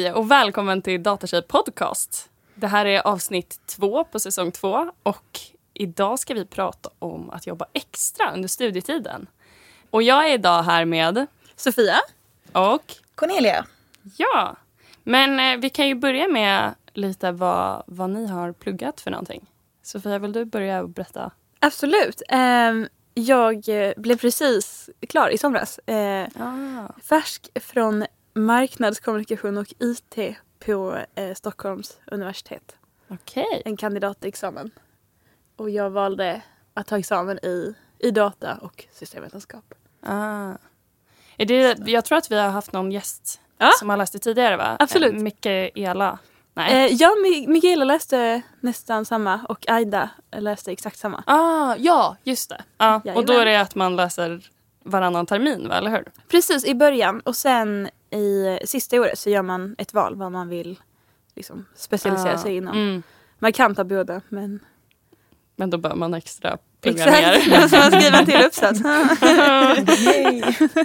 Hej och välkommen till Datatjej podcast. Det här är avsnitt två på säsong två och idag ska vi prata om att jobba extra under studietiden. Och jag är idag här med Sofia. och Cornelia. ja, men eh, vi kan ju börja med lite vad, vad ni har pluggat för någonting. Sofia, vill du börja och berätta? Absolut. Ehm, jag eh, blev precis klar i somras. Eh, Ah, färsk från marknadskommunikation och IT på eh, Stockholms universitet. Okej. En kandidatexamen. Och jag valde att ta examen i, i data och systemvetenskap. Ah. Är det, jag tror att vi har haft någon gäst Ja. som har läst det tidigare va? Absolut. Eh, Mikaela. Nej. Eh, ja, Mi- Mikaela läste nästan samma och Aida läste exakt samma. Ah, ja, just det. Ah, och då är det att man läser varannan termin, va? eller hur? Precis i början och sen i sista året så gör man ett val vad man vill liksom, specialisera Ah, sig inom. Mm. Man kan ta båda men Men då bör man extra plugga mer. exakt, då ska man skriva en till uppsats. Yay.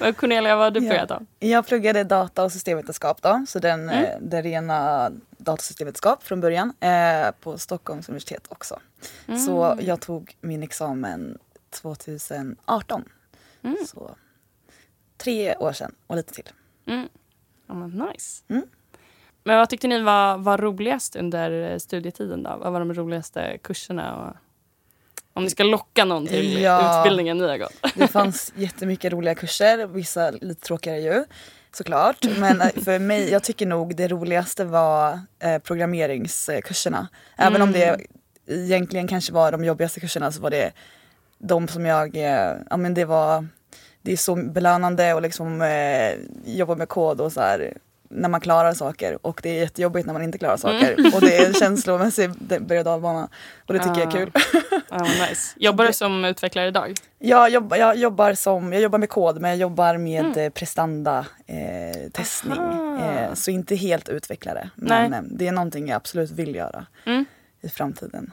Men Cornelia, vad har du Ja. pluggat om? Jag pluggade data och systemvetenskap då, så den, Mm. eh, den rena datasystemvetenskap från början eh, på Stockholms universitet också. Mm. Så jag tog min examen 2018. Mm. Så tre år sedan och lite till. Mm. Ja, men nice. Mm. Men vad tyckte ni var, var roligast under eh, studietiden? Då? Vad var de roligaste kurserna? Och, om ni ska locka någon till Ja. utbildningen ni har gått. Det fanns jättemycket roliga kurser, vissa lite tråkigare ju såklart. Men eh, för mig, jag tycker nog det roligaste var eh, programmeringskurserna. Även om det egentligen kanske var de jobbigaste kurserna så var det de som jag, eh, ja men det var, det är så belönande och liksom eh, jobba med kod och så här när man klarar saker och det är jättejobbigt när man inte klarar saker och det är en känslomässig berg och dalbana och det tycker jag är kul. Ja, men nice. Jobbar du som utvecklare idag? Jag jobbar, jag jobbar, som, jag jobbar med kod men jag jobbar med mm. prestanda eh, testning. Aha. Eh, så inte helt utvecklare. Men Nej. eh, det är någonting jag absolut vill göra Mm. i framtiden.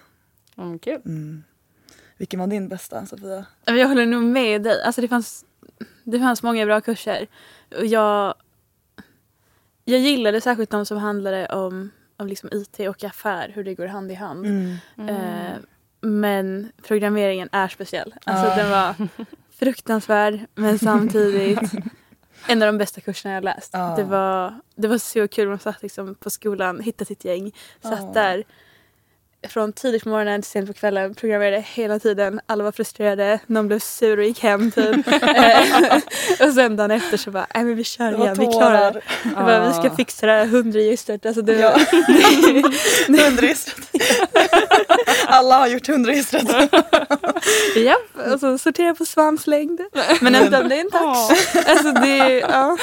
Mm, kul. Mm. Vilken var din bästa Sofia? Jag håller nog med dig. Alltså det, fanns, det fanns många bra kurser. Och jag, jag gillade särskilt de som handlade om, om liksom IT och affär, hur det går hand i hand. Mm. Eh, men programmeringen är speciell. Alltså Ah. den var fruktansvärd men samtidigt en av de bästa kurserna jag läst. Ah. Det, var, det var så kul, man satt liksom på skolan, hittade sitt gäng, satt Ah. där från tidigt på morgonen till sent på kvällen, programmerade hela tiden, alla var frustrerade, någon blev sur och gick hem typ. Eh, och sen dagen efter så bara, nej men vi kör igen, vi klarar det. Jag bara, vi ska Ah. fixa det här hundregistret. Alltså det Ja. Hundregistret. Alla har gjort hundregistret. Japp, och så sortera på svanslängd. Men ändå, det är en tax. Alltså det, ja.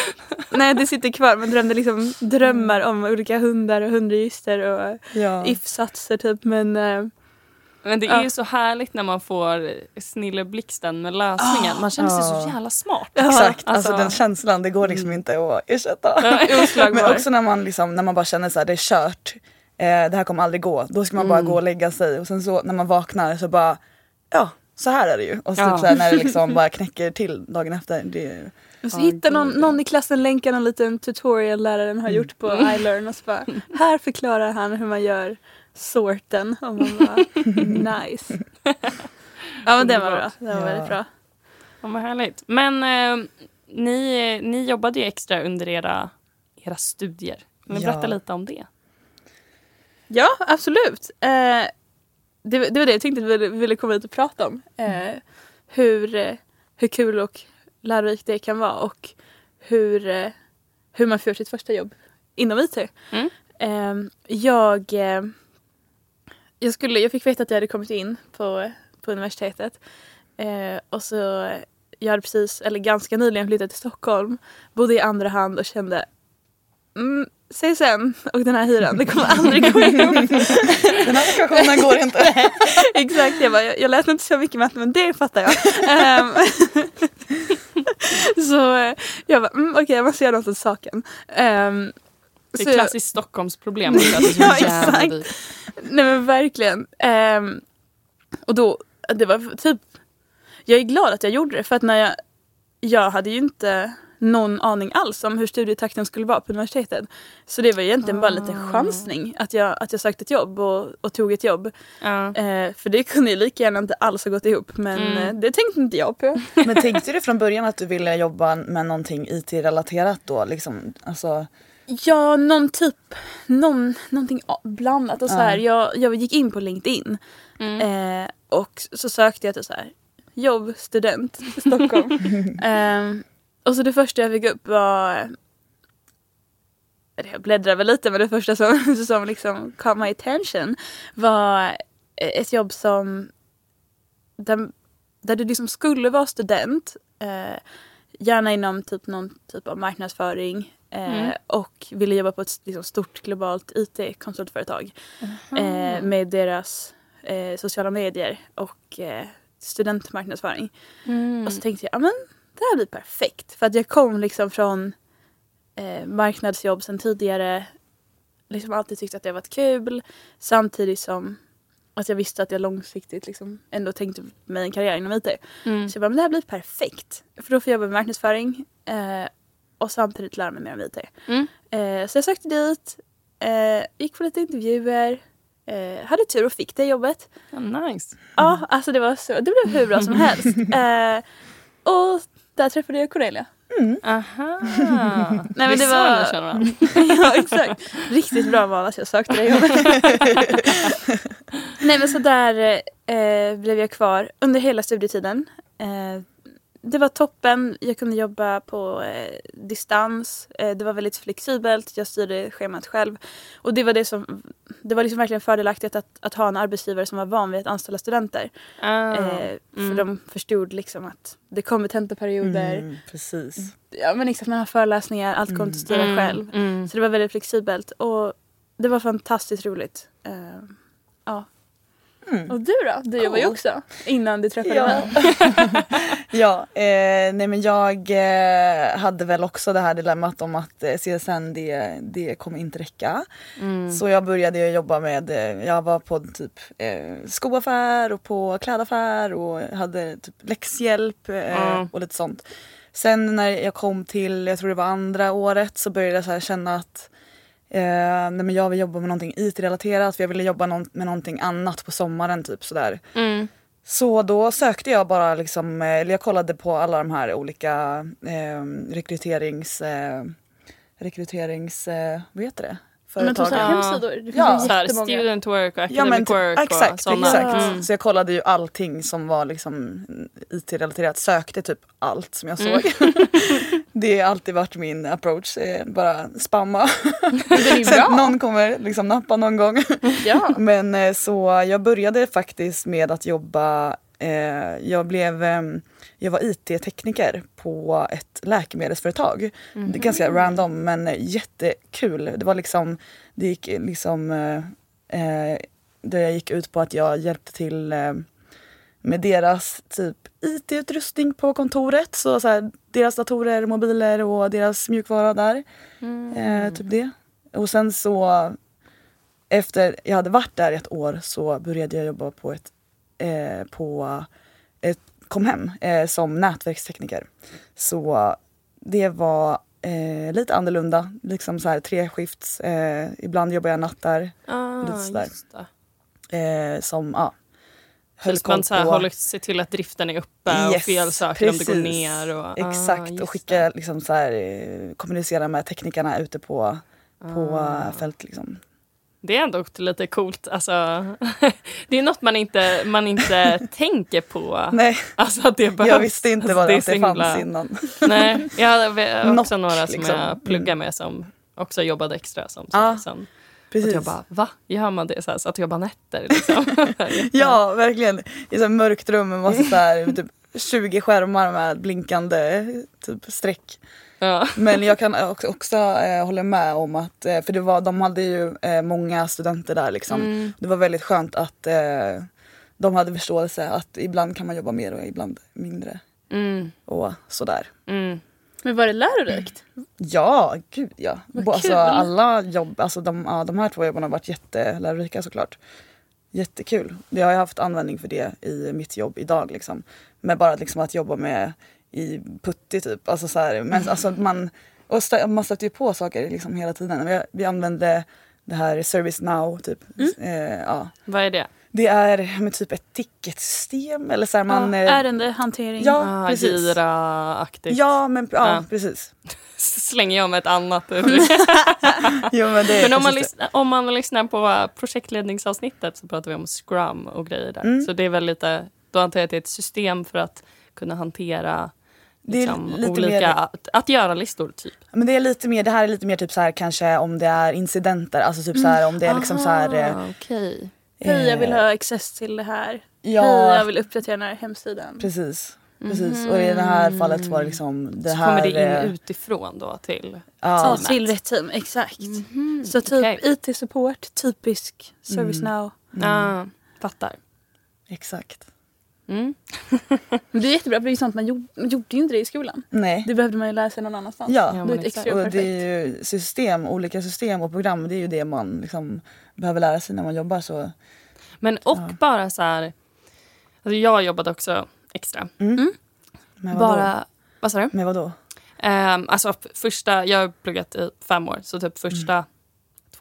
Nej det sitter kvar. Man drömde liksom drömmar om olika hundar och hundregister och Ja. if-satser typ. Men eh, Men det är Ja. ju så härligt när man får snilleblixten med lösningen. Man känner sig så Ah. jävla smart. Exakt, alltså, Alltså- den känslan det går liksom inte att ersätta. Men också när man, liksom, när man bara känner så här, det är kört, eh, det här kommer aldrig gå. Då ska man bara gå och lägga sig och sen så när man vaknar så bara, ja så här är det ju. Och så, Ja. typ så här, när det liksom bara knäcker till dagen efter. Det, Och så Ja, hittar någon, någon i klassen länkar någon liten tutorial läraren har gjort på iLearn och så bara, här förklarar han hur man gör sorten. Och man bara, nice. Ja men den var bra, den var Ja. väldigt bra. Ja, vad härligt. Men eh, ni, ni jobbade ju extra under era, era studier. Vill ni Ja. berätta lite om det? Ja, absolut. Eh, det, var- det var det jag tänkte att vi ville, komma hit och prata om. Eh, hur, eh, hur kul och lärorikt det kan vara och hur, hur man får sitt första jobb inom IT. Mm. Eh, jag, eh, jag, skulle, jag fick veta att jag hade kommit in på, på universitetet eh, och så jag hade precis, eller ganska nyligen flyttat till Stockholm, bodde i andra hand och kände mm, CSN och den här hyran, det kommer aldrig gå ihop. den här ekvationen går inte. Exakt, jag, bara, jag, jag läste inte så mycket matte men det fattar jag. Ehm, så eh, jag bara, mm, okej jag måste göra något åt saken. Um, Det är klassiskt Stockholmsproblem. också, att det är så Ja, exakt. dyrt. Nej men verkligen. Ehm, och då, det var typ, jag är glad att jag gjorde det för att när jag, jag hade ju inte någon aning alls om hur studietakten skulle vara på universitetet. Så det var egentligen bara lite Ah. chansning att jag, att jag sökte ett jobb och, och tog ett jobb. Ja. Eh, för det kunde ju lika gärna inte alls ha gått ihop men Mm. eh, det tänkte inte jag på. Men tänkte du från början att du ville jobba med någonting IT-relaterat då? Liksom, alltså, Ja, någon typ, någon, någonting blandat. Och så här, jag, jag gick in på LinkedIn Mm. eh, och så sökte jag till så här, jobb, student, Stockholm. eh, och så det första jag fick upp var jag bläddrar väl lite men det första som, som liksom caught my attention var ett jobb som där, där du liksom skulle vara student eh, gärna inom typ någon typ av marknadsföring eh, Mm. och ville jobba på ett liksom, stort globalt IT-konsultföretag eh, med deras eh, sociala medier och eh, studentmarknadsföring. Mm. Och så tänkte jag, ja men det här blir perfekt. För att jag kom liksom från eh, marknadsjobb sen tidigare. Liksom alltid tyckt att det varit kul. Samtidigt som att jag visste att jag långsiktigt liksom ändå tänkte mig en karriär inom IT. Mm. Så jag bara, men det här blir perfekt. För då får jag jobba med marknadsföring och samtidigt lära mig mer om IT. Mm. Eh, så jag sökte dit, eh, gick på lite intervjuer, eh, hade tur och fick det jobbet. Ja, nice. Ja, alltså det var så, det blev hur bra som helst. Och där träffade jag Cornelia. Aha. Nej, men det var- ja exakt. Riktigt bra val att jag sökte det jobbet. Nej men så där eh, blev jag kvar under hela studietiden. Eh, det var toppen. Jag kunde jobba på eh, distans. Eh, det var väldigt flexibelt. Jag styrde schemat själv. Och det var det som det var liksom verkligen fördelaktigt att, att ha en arbetsgivare som var van vid att anställa studenter. Ah. Eh, för Mm. de förstod liksom att det kommer tentaperioder. mm, precis. Ja men liksom man har föreläsningar, allt kommer inte att styra Mm, själv. Mm. Så det var väldigt flexibelt och det var fantastiskt roligt. Eh, ja. Mm. Och du då? Du jobbar ju Cool. också innan du träffade Ja. mig. ja, eh, nej men jag eh, hade väl också det här dilemmat om att eh, CSN det, det kommer inte räcka. Mm. Så jag började jobba med, eh, jag var på typ eh, skoaffär och på klädaffär och hade typ läxhjälp eh, Mm. och lite sånt. Sen när jag kom till, jag tror det var andra året, så började jag så känna att eh, nej men jag vill jobba med någonting IT-relaterat för jag ville jobba någon, med någonting annat på sommaren typ sådär. Mm. Så då sökte jag bara liksom, eh, eller jag kollade på alla de här olika eh, rekryterings, eh, rekryterings, eh, vad heter det? Men här Ja. hemsidor, det finns Ja. Så här, student work och academic Ja men typ, work exakt, och sådana. exakt. Mm. Så jag kollade ju allting som var liksom IT-relaterat, sökte typ allt som jag Mm. det har alltid varit min approach, eh, bara spamma. Sen bra. någon kommer liksom nappa någon gång. Ja. Men eh, så jag började faktiskt med att jobba, eh, jag blev, eh, jag var IT-tekniker på ett läkemedelsföretag. Det är ganska random men jättekul. Det var liksom, det gick liksom, eh, det jag gick ut på att jag hjälpte till eh, med deras typ IT-utrustning på kontoret. Så, så här, deras datorer, mobiler och deras mjukvara där. Eh, typ det. Och sen så efter jag hade varit där ett år så började jag jobba på ett, eh, på ett kom hem eh, som nätverkstekniker. Så det var eh, lite annorlunda, liksom så här tre skifts. Eh, ibland jobbar jag nattar Ah, Lite sådär. eh, som ja, Tills man så här, på- håller, ser till att driften är uppe och Yes, felsaker om det går ner. Och, Exakt ah, och skicka liksom så här, eh, kommunicera med teknikerna ute på, på Ah. eh, fält liksom. Det är ändå lite coolt. Alltså, det är något man inte, man inte tänker på. Nej, Alltså att det behövs. jag visste inte alltså, vad det, det fanns innan. Nej, jag hade också Knock, några som liksom. jag Mm. med som också jobbade extra som Ja, sen. Precis. Och jag bara, va? Gör man det? Så här, så att jag jobbar nätter liksom. Ja, verkligen. I ett mörkt rum med massa så här, typ 20 skärmar med blinkande typ streck. ja. Men jag kan också, också eh, hålla med om att, eh, för det var, de hade ju eh, många studenter där liksom. Mm. Det var väldigt skönt att eh, de hade förståelse att ibland kan man jobba mer och ibland mindre. Mm. Och sådär. Mm. Men var det lärorikt? Ja, gud ja. Vad Alltså, kul. alla jobb, alltså de, ja, de här två jobben har varit jättelärorika såklart. Jättekul. Jag har haft användning för det i mitt jobb idag liksom. Men bara liksom att jobba med i putti typ. Alltså så här, men alltså man, och stö- man stöter ju på saker liksom hela tiden. Vi, vi använde det här Service Now typ. Eh, ja. Vad är det? Det är med typ ett ticketsystem eller så här, man... ja, eh, ärendehantering. Ja, Ah, precis. Gira-aktigt. Ja, men ja, Ja. precis. Slänger jag med ett annat. Jo, men Men om man, lyssnar, om man lyssnar på projektledningsavsnittet så pratar vi om Scrum och grejer där. Mm. Så det är väl lite, då antar jag att det är ett system för att kunna hantera Det är liksom, lite olika mer- att, att göra listor typ. Men det är lite mer, det här är lite mer typ så här kanske om det är incidenter, alltså typ så här om det är liksom så här... eh, Ah, okej. Hej, jag vill eh, ha access till det här. Ja, Hej, jag vill uppdatera den här hemsidan. precis. Precis, och i det här fallet var det liksom det Så här... kommer det in eh, utifrån då till... Ja, Ja, till rätt team, exakt. Mhm, Så typ okej. IT-support, typisk service now. Ah, fattar. exakt. Mm. Men det är jättebra för det är sånt man gjorde, man gjorde ju inte det i skolan. Nej. Det behövde man ju lära sig någon annanstans. Ja, det är extra och perfekt. det är ju system, olika system och program, det är ju det man liksom behöver lära sig när man jobbar så. Men och Ja. bara så här... Alltså jag jobbade också extra. Men vadå? Bara... Vad sa du? Men vadå? Um, alltså första, jag har pluggat i fem år, så typ första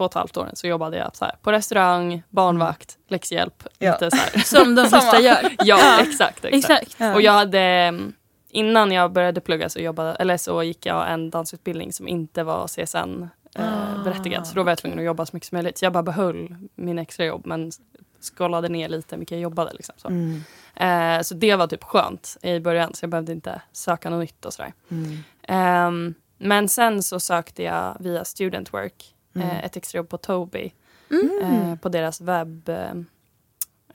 två och ett halvt åren så jobbade jag så här, på restaurang, barnvakt, läxhjälp. Ja. Lite så här. Som de flesta gör. Ja, exakt. exakt. Exakt. Ja. Och jag hade, mm, innan jag började plugga så, jobbade, eller så gick jag en dansutbildning som inte var CSN eh, berättigad. Så då var jag tvungen att jobba så mycket som möjligt. Så jag bara behöll min extra jobb men skalade ner lite hur mycket jag jobbade. Liksom, så. Mm. Eh, så det var typ skönt i början så jag behövde inte söka något nytt och sådär. Mm. Ehm, men sen så sökte jag via Student Work Mm. eh, ett extrajobb på Tobii. Mm. Eh, på deras webb... Eh,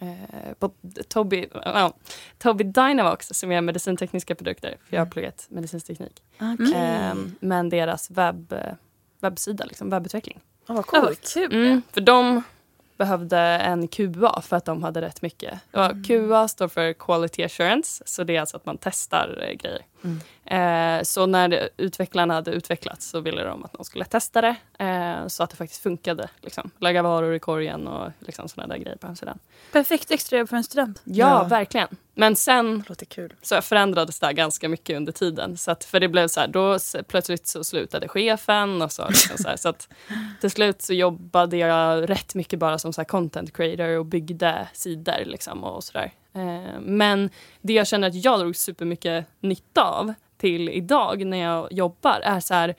eh, på Tobii, ja, Tobii Dynavox som gör medicintekniska produkter. För jag har pluggat medicinsk teknik. Okej. Ehm, men deras webb, webbsida, liksom, webbutveckling. Ja, vad coolt. kul. Mm, för de behövde en QA för att de hade rätt mycket. Ja, QA står för Quality Assurance, så det är alltså att man testar eh, grejer. Mm. Eh, så när utvecklarna hade utvecklats så ville de att de skulle testa det eh, så att det faktiskt funkade. Liksom. Lägga varor i korgen och liksom, såna där grejer på hemsidan. Perfekt extrajobb för en student. Ja, Ja. verkligen. Men sen Det låter kul. så förändrades det ganska mycket under tiden. Så att, för det blev så här, då plötsligt så slutade chefen och så, liksom så, här, så att till slut så jobbade jag rätt mycket bara som så här content creator och byggde sidor liksom och sådär. Eh, men det jag känner att jag drog supermycket nytta av till idag när jag jobbar är så här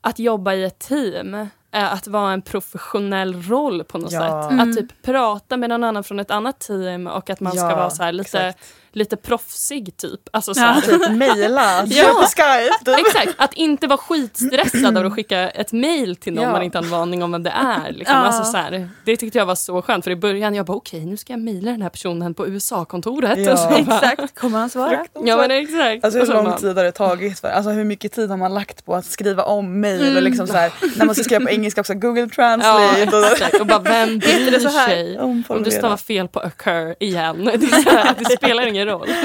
att jobba i ett team, eh, att vara en professionell roll på något Ja. sätt. Mm. Att typ prata med någon annan från ett annat team och att man ska Ja, vara så här lite, exakt. Lite proffsig typ. Alltså så Ja. Typ mejla, Ja. på Skype. Typ. Exakt, att inte vara skitstressad över att skicka ett mail till någon Ja. man inte har en aning om vem det är. Liksom. Ja. Alltså, så här, det tyckte jag var så skönt för i början jag bara okej nu ska jag mejla den här personen på USA-kontoret. Ja. Så Exakt, kommer han svara? ja men exakt. Alltså hur så lång bara, tid har det tagit? För, alltså hur mycket tid har man lagt på att skriva om mejl och liksom så här, när man ska skriva på engelska också, Google Ja, translate och exakt. Och bara vem bryr sig? Om du stavar fel på occur igen, det, är så här, det spelar ingen roll.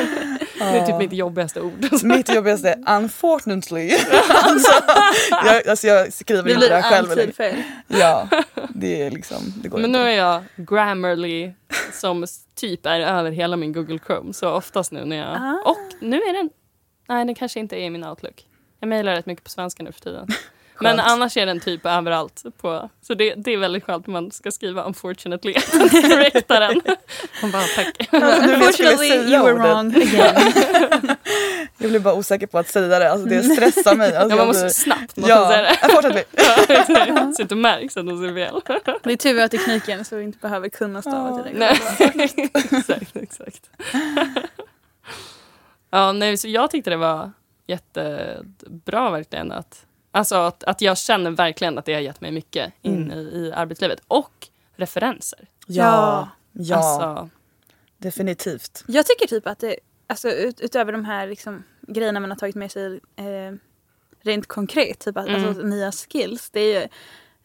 Det är typ mitt jobbigaste ord. Mitt jobbigaste är unfortunately. alltså, jag, alltså jag skriver Det inte blir det här själv. alltid Eller, fel. ja, det är liksom, det går Men nu inte. är jag Grammarly som typ är över hela min Google Chrome. Så oftast nu när jag... Ah. Och nu är den... Nej, den kanske inte är i min Outlook. Jag mejlar rätt mycket på svenska nu för tiden. Men annars är den typ överallt. På, så det, det är väldigt skönt när man ska skriva unfortunately. Korrekta den. Man bara tack. Alltså, Unfortunately you were wrong again. Jag blir bara osäker på att säga det, alltså det stressar mig. Alltså, Ja, man måste blir- snabbt måste man säga Ja, det. unfortunately. Ja, Så det inte märks att de säger fel. Det är tur vi har tekniken så vi inte behöver kunna stava till det. Nej, exakt, exakt. ja, nej, så jag tyckte det var jättebra verkligen att, alltså att, att jag känner verkligen att det har gett mig mycket in Mm. i, i arbetslivet. Och referenser. Ja, ja Alltså, definitivt. Jag tycker typ att det, alltså ut, utöver de här liksom, grejerna man har tagit med sig eh, rent konkret, typ att, Mm. alltså, nya skills, det är ju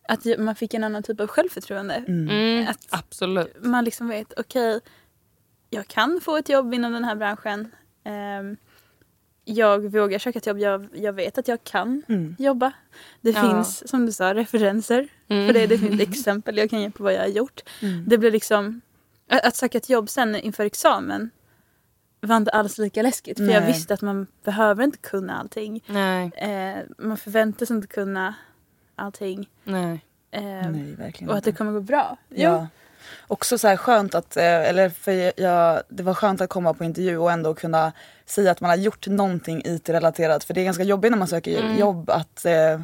att man fick en annan typ av självförtroende. Mm. mm, Att absolut. man liksom vet, okej, jag kan få ett jobb inom den här branschen. Ehm, jag vågar söka ett jobb, jag, jag vet att jag kan Mm. jobba. Det Ja. finns, som du sa, referenser. Mm. För det, det finns exempel jag kan ge på vad jag har gjort. Mm. Det blir liksom, att, att söka ett jobb sen inför examen var inte alls lika läskigt. För jag Nej. visste att man behöver inte kunna allting. Eh, man förväntas inte kunna allting. nej. Eh, Nej, verkligen och att det kommer gå bra. Jo. Ja. Också så här skönt att, eh, eller för jag, det var skönt att komma på intervju och ändå kunna säga att man har gjort någonting IT-relaterat. För det är ganska jobbigt när man söker Mm. jobb att eh,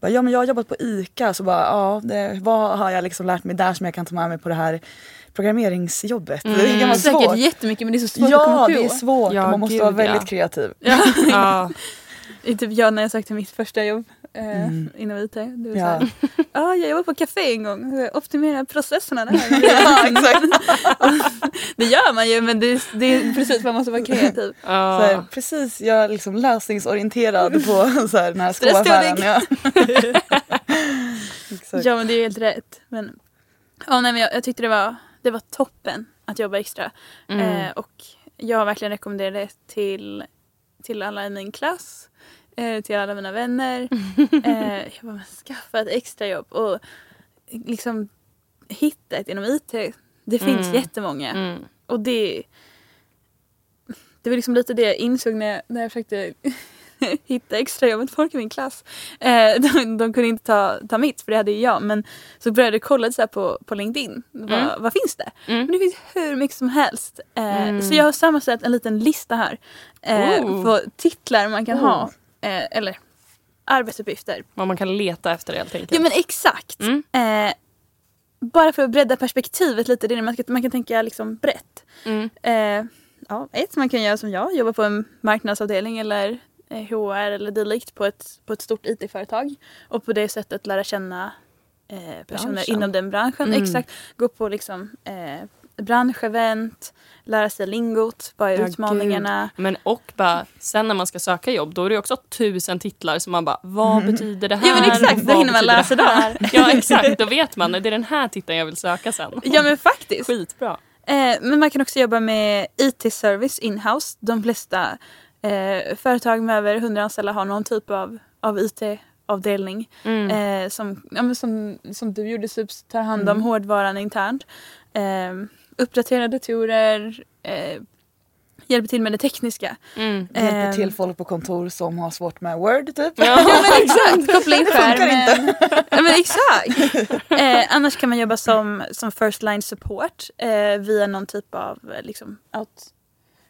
bara, ja men jag har jobbat på ICA så bara ja det, vad har jag liksom lärt mig där som jag kan ta med mig på det här programmeringsjobbet. Mm. Det kan vara Säkert svårt. jättemycket men det är så svårt att Ja komma på. det är svårt Ja, man måste gud, vara väldigt ja. kreativ. Ja. Typ jag när jag sökte mitt första jobb eh, Mm. inom IT. Det var Ja. ja. ah, jag jobbade på café en gång. Optimera processerna där. ja exakt. det gör man ju men det, det är precis man måste vara kreativ. Så här, Ja. precis, jag är liksom lösningsorienterad på så här, den här skoaffären. Ja. Exakt. Ja men det är helt rätt. Men, ja, nej, men jag, jag tyckte det var, det var toppen att jobba extra. Mm. Eh, och jag har verkligen rekommenderat det till, till alla i min klass. Eh, till alla mina vänner. eh, jag bara, skaffa ett extrajobb och liksom hitta ett inom IT. Det finns Mm. jättemånga. Mm. Och det, det var liksom lite det jag insåg när jag, när jag försökte hitta extrajobb med folk i min klass. Eh, de, de kunde inte ta, ta mitt för det hade ju jag. Men så började jag kolla så här på, på LinkedIn. Vad, Mm. vad finns det? Mm. Men det finns hur mycket som helst. Eh, Mm. Så jag har sammanställt en liten lista här. Eh, Oh. på titlar man kan Oh. ha. Eh, eller arbetsuppgifter. Vad man kan leta efter helt enkelt. Ja men exakt. Mm. Eh, bara för att bredda perspektivet lite. Det är man, kan, man kan tänka liksom brett. Mm. Eh, ja, ett, man kan göra som jag, jobba på en marknadsavdelning eller eh, HR eller dylikt på ett, på ett stort IT-företag. Och på det sättet lära känna eh, personer Branschen. inom den branschen. Mm. Exakt. Gå på liksom eh, branschevent, lära sig lingot, vad är Ja, utmaningarna. Men och bara, sen när man ska söka jobb då är det också tusen titlar som man bara, vad betyder det här? Ja, men exakt, då hinner man läsa det här? Ja exakt, då vet man, det är den här titeln jag vill söka sen. Ja men faktiskt. Skitbra. Eh, men man kan också jobba med IT-service in-house. De flesta eh, företag med över 100 anställda har någon typ av, av IT-avdelning. Mm. Eh, som, ja, som, som du gjorde, typ, tar hand om hårdvaran internt. Eh, uppdatera datorer, eh, hjälper till med det tekniska. Mm. Hjälper Ehm. till folk på kontor som har svårt med Word typ. Ja. Ja men exakt, koppla in Det funkar skärmen. Ja men exakt. Eh, annars kan man jobba som, som first line support eh, via någon typ av eh, liksom,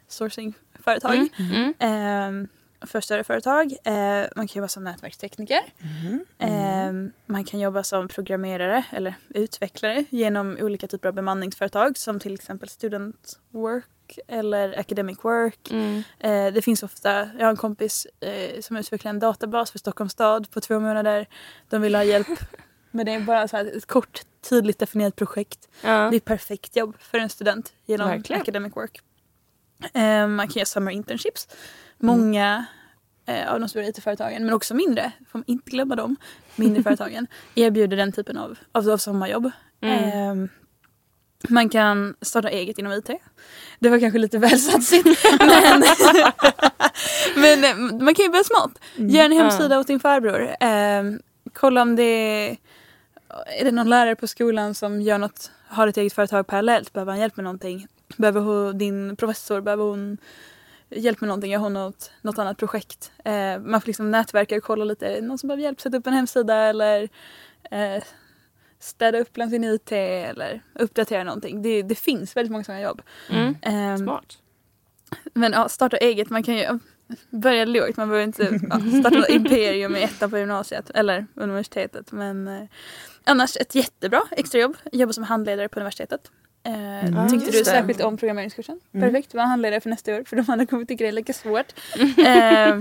outsourcing-företag. Mm. Mm. För större företag. Eh, man kan jobba som nätverkstekniker. Mhm. Eh, man kan jobba som programmerare eller utvecklare genom olika typer av bemanningsföretag som till exempel Student Work eller Academic Work. Mm. Eh, det finns ofta, jag har en kompis eh, som utvecklar en databas för Stockholms stad på två månader. De vill ha hjälp med det, bara så ett kort tydligt definierat projekt. Ja. Det är ett perfekt jobb för en student genom Verkligen. Academic Work. Eh, man kan göra summer internships. Många eh, av de stora IT-företagen, men också mindre, får man inte glömma dem, mindre företagen erbjuder den typen av, av, av sommarjobb. Mm. Eh, man kan starta eget inom IT. Det var kanske lite väl satsigt. men, men eh, man kan ju börja smått. Gör en hemsida åt din farbror. Eh, kolla om det är, är det någon lärare på skolan som gör något, har ett eget företag parallellt. Behöver han hjälp med någonting? Behöver hon, din professor, behöver hon hjälp med någonting? Gör hon något, något annat projekt? Eh, man får liksom nätverka och kolla lite. Någon som behöver hjälp sätta upp en hemsida eller eh, städa upp bland sin IT eller uppdatera någonting. Det, det finns väldigt många sådana jobb. Mm. Ehm, Smart. men ja, starta eget, man kan ju börja lågt. Man behöver inte ja, starta något imperium i ettan på gymnasiet eller universitetet. Men eh, annars ett jättebra extrajobb. Jobba som handledare på universitetet. Eh, Mm, tyckte du det. särskilt om programmeringskursen? Mm. Perfekt, var handledare för nästa år för de andra kommer tycka det är lika svårt. Eh,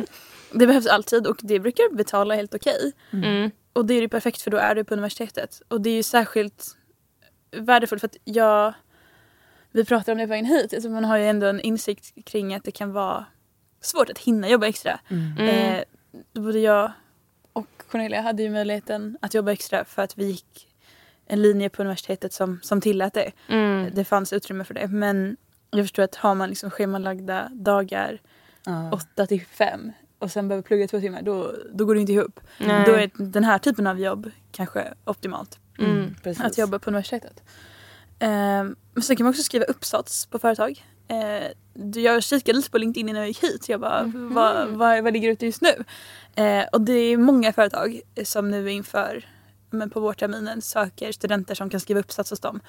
det behövs alltid och det brukar betala helt okej. Mm. Och det är ju perfekt för då är du på universitetet. Och det är ju särskilt värdefullt för att jag... Vi pratade om det på vägen hit. Alltså man har ju ändå en insikt kring att det kan vara svårt att hinna jobba extra. Mm. Mm. Eh, både jag och Cornelia hade ju möjligheten att jobba extra för att vi gick en linje på universitetet som, som tillät det. Mm. Det fanns utrymme för det. Men jag förstår att har man liksom schemalagda dagar Ja. 8 till 5 och sen behöver plugga två timmar då, då går det inte ihop. Nej. Då är den här typen av jobb kanske optimalt. Mm. Precis. Att jobba på universitetet. Eh, men sen kan man också skriva uppsats på företag. Eh, jag kikade lite på LinkedIn innan jag gick hit. Jag bara, vad, vad, vad ligger ute just nu? Eh, och det är många företag som nu inför men på vårterminen söker studenter som kan skriva uppsats hos dem.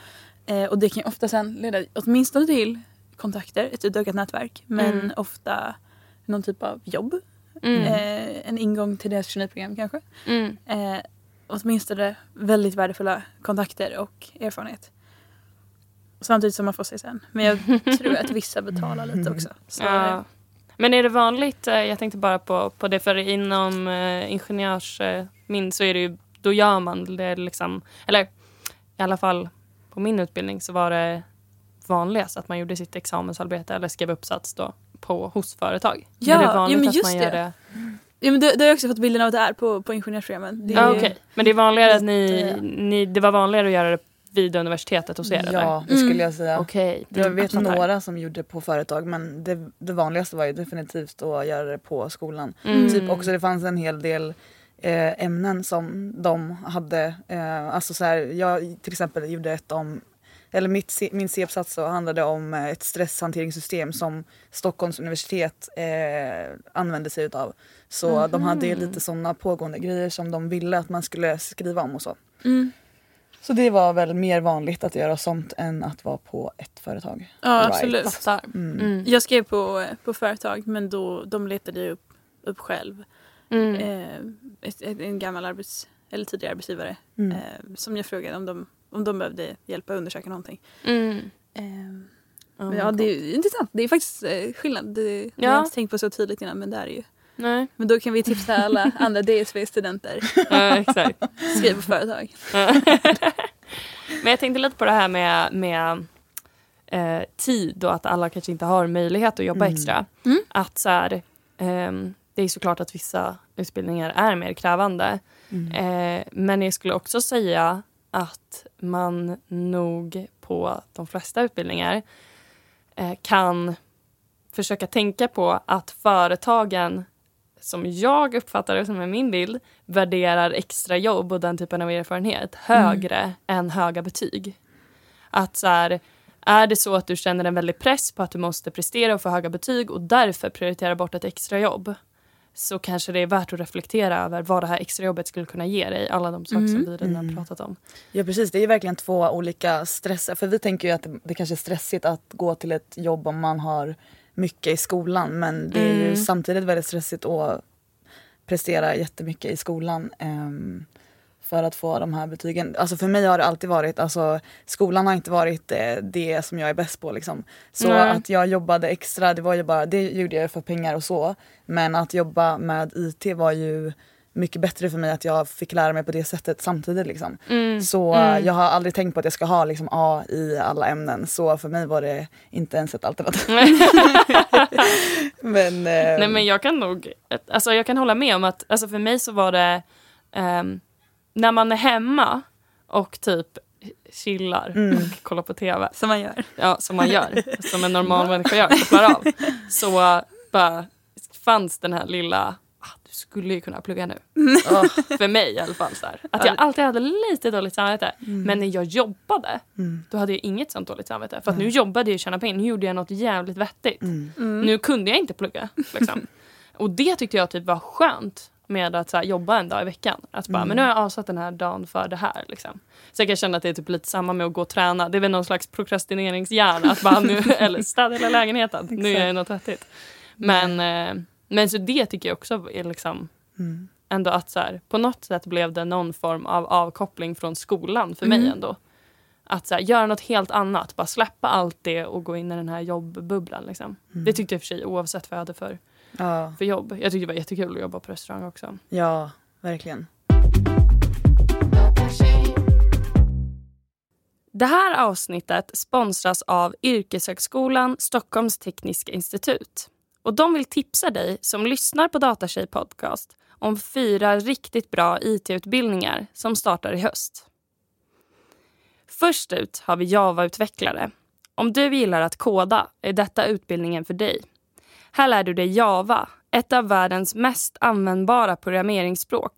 Eh, och det kan ju ofta sen leda åtminstone till kontakter, ett utökat nätverk. Men Mm. ofta någon typ av jobb. Mm. Eh, en ingång till deras traineeprogram kanske. Mm. Eh, åtminstone väldigt värdefulla kontakter och erfarenhet. Samtidigt som man får sig sen. Men jag tror att vissa betalar lite också. Så, Ja. Men är det vanligt, eh, jag tänkte bara på, på det, för inom eh, ingenjörsmin så är det ju, då gör man det liksom, eller i alla fall på min utbildning så var det vanligast att man gjorde sitt examensarbete eller skrev uppsats då på, hos företag. Ja, är det ja, vanligt men att just man gör det. det? Ja, men det, det har jag också fått bilden av att det är på, på ingenjörsprogrammen. Det är Ja, ju- okej. Men det är vanligare att ni, lite- ni, det var vanligare att göra det vid universitetet hos er eller? Ja, det skulle jag säga. Okej. Jag Mm, vet några som gjorde det på företag men det, det vanligaste var ju definitivt att göra det på skolan. Mm. Typ också det fanns en hel del ämnen som de hade. Eh, alltså så här, jag till exempel gjorde ett om eller mitt, min C-uppsats så handlade om eh, ett stresshanteringssystem som Stockholms universitet eh, använde sig utav. Så de hade ju lite sådana pågående grejer som de ville att man skulle skriva om och så. Mm. Så det var väl mer vanligt att göra sånt än att vara på ett företag. Ja, Right. absolut. Mm. Mm. Jag skrev på, på företag men då, de letade jag upp, upp själv. Mm. Eh, ett, ett, en gammal arbets, eller tidigare arbetsgivare Mm. eh, som jag frågade om de, om de behövde hjälp att undersöka någonting. Mm. Eh, Oh ja, God. det är ju intressant. Det är faktiskt eh, skillnad. Det, har Ja. jag inte tänkt på så tydligt innan men det är det ju. Nej, Men då kan vi tipsa alla andra DSV-studenter. ja, exakt. Skriv på företag. Men jag tänkte lite på det här med, med eh, tid och att alla kanske inte har möjlighet att jobba Mm. extra. Mm. Att så här, ehm, det är såklart att vissa utbildningar är mer krävande. Mm. Eh, men jag skulle också säga att man nog på de flesta utbildningar eh, kan försöka tänka på att företagen som jag uppfattar det som är min bild värderar extra jobb och den typen av erfarenhet högre än höga betyg. Att så här, är det så att du känner en väldig press på att du måste prestera och få höga betyg och därför prioriterar bort ett extra jobb så kanske det är värt att reflektera över vad det här extrajobbet skulle kunna ge dig. Alla de saker som vi redan har pratat om. Ja precis, det är ju verkligen två olika stressar. För vi tänker ju att det, det kanske är stressigt att gå till ett jobb om man har mycket i skolan. Men det är ju Mm. samtidigt väldigt stressigt att prestera jättemycket i skolan. ehm, för att få de här betygen. Alltså för mig har det alltid varit, alltså skolan har inte varit eh, det som jag är bäst på liksom. Så Nej. att jag jobbade extra, det var ju bara, det gjorde jag för pengar och så. Men att jobba med IT var ju mycket bättre för mig att jag fick lära mig på det sättet samtidigt liksom. Mm. Så Mm. eh, jag har aldrig tänkt på att jag ska ha liksom A i alla ämnen. Så för mig var det inte ens ett alternativ. men, eh, Nej men jag kan nog, alltså jag kan hålla med om att, alltså för mig så var det ehm, när man är hemma och typ chillar Mm. och kollar på tv, Som man gör. ja, som man gör, som en normal människa gör, kopplar av, så bara fanns den här lilla, ah, du skulle ju kunna plugga nu. åh, För mig i alla fall. Så här. Att jag alltid hade lite dåligt samvete. Men när jag jobbade, Mm. då hade jag inget sånt dåligt samvete. För att nu jobbade jag och tjänade pengar, nu gjorde jag något jävligt vettigt. mm. Nu kunde jag inte plugga. Liksom. och det tyckte jag typ var skönt med att så här, jobba en dag i veckan. Att bara, men nu har jag avsatt den här dagen för det här. Liksom. Så jag kan känna att det är typ lite samma med att gå och träna. Det är väl någon slags prokrastineringshjärna. Att bara, nu, eller städa hela lägenheten. Nu gör jag något vettigt. Men, eh, men så det tycker jag också är liksom Mm. ändå att så här, på något sätt blev det någon form av avkoppling från skolan för mig ändå. Att så här, göra något helt annat, bara släppa allt det och gå in i den här jobbbubblan. Liksom. Det tyckte jag för sig oavsett vad jag hade för, Ja, för jobb. Jag tyckte det var jättekul att jobba på restaurang också. ja, verkligen. Det här avsnittet sponsras av Yrkeshögskolan Stockholms tekniska institut. Och de vill tipsa dig som lyssnar på Datatjej podcast om fyra riktigt bra IT-utbildningar som startar i höst. Först ut har vi Java-utvecklare. Om du gillar att koda är detta utbildningen för dig. Här lär du dig Java, ett av världens mest användbara programmeringsspråk.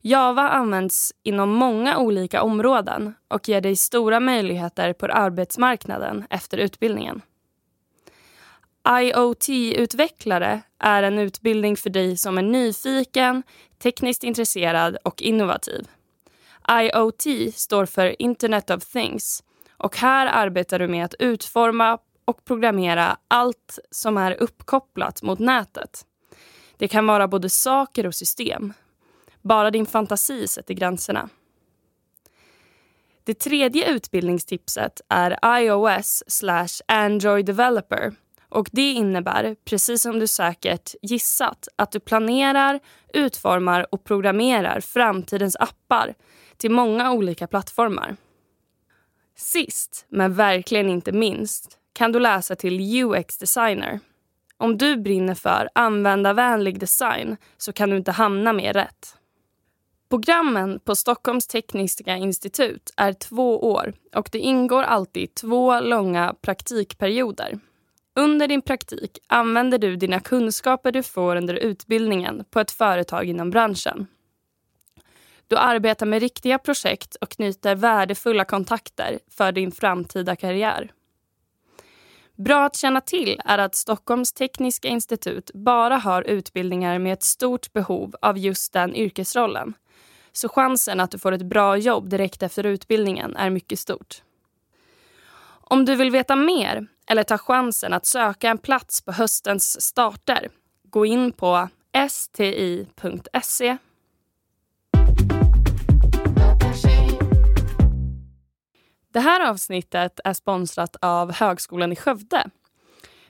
Java används inom många olika områden och ger dig stora möjligheter på arbetsmarknaden efter utbildningen. IoT-utvecklare är en utbildning för dig som är nyfiken, tekniskt intresserad och innovativ. IoT står för Internet of Things och här arbetar du med att utforma och programmera allt som är uppkopplat mot nätet. Det kan vara både saker och system. Bara din fantasi sätter gränserna. Det tredje utbildningstipset är iOS slash Android developer och det innebär, precis som du säkert gissat, att du planerar, utformar och programmerar framtidens appar till många olika plattformar. Sist, men verkligen inte minst, kan du läsa till UX-designer. Om du brinner för användarvänlig design så kan du inte hamna mer rätt. Programmen på Stockholms tekniska institut är två år och det ingår alltid två långa praktikperioder. Under din praktik använder du dina kunskaper du får under utbildningen på ett företag inom branschen. Du arbetar med riktiga projekt och knyter värdefulla kontakter för din framtida karriär. Bra att känna till är att Stockholms tekniska institut bara har utbildningar med ett stort behov av just den yrkesrollen. Så chansen att du får ett bra jobb direkt efter utbildningen är mycket stort. Om du vill veta mer eller ta chansen att söka en plats på höstens starter, gå in på sti.se. Det här avsnittet är sponsrat av Högskolan i Skövde.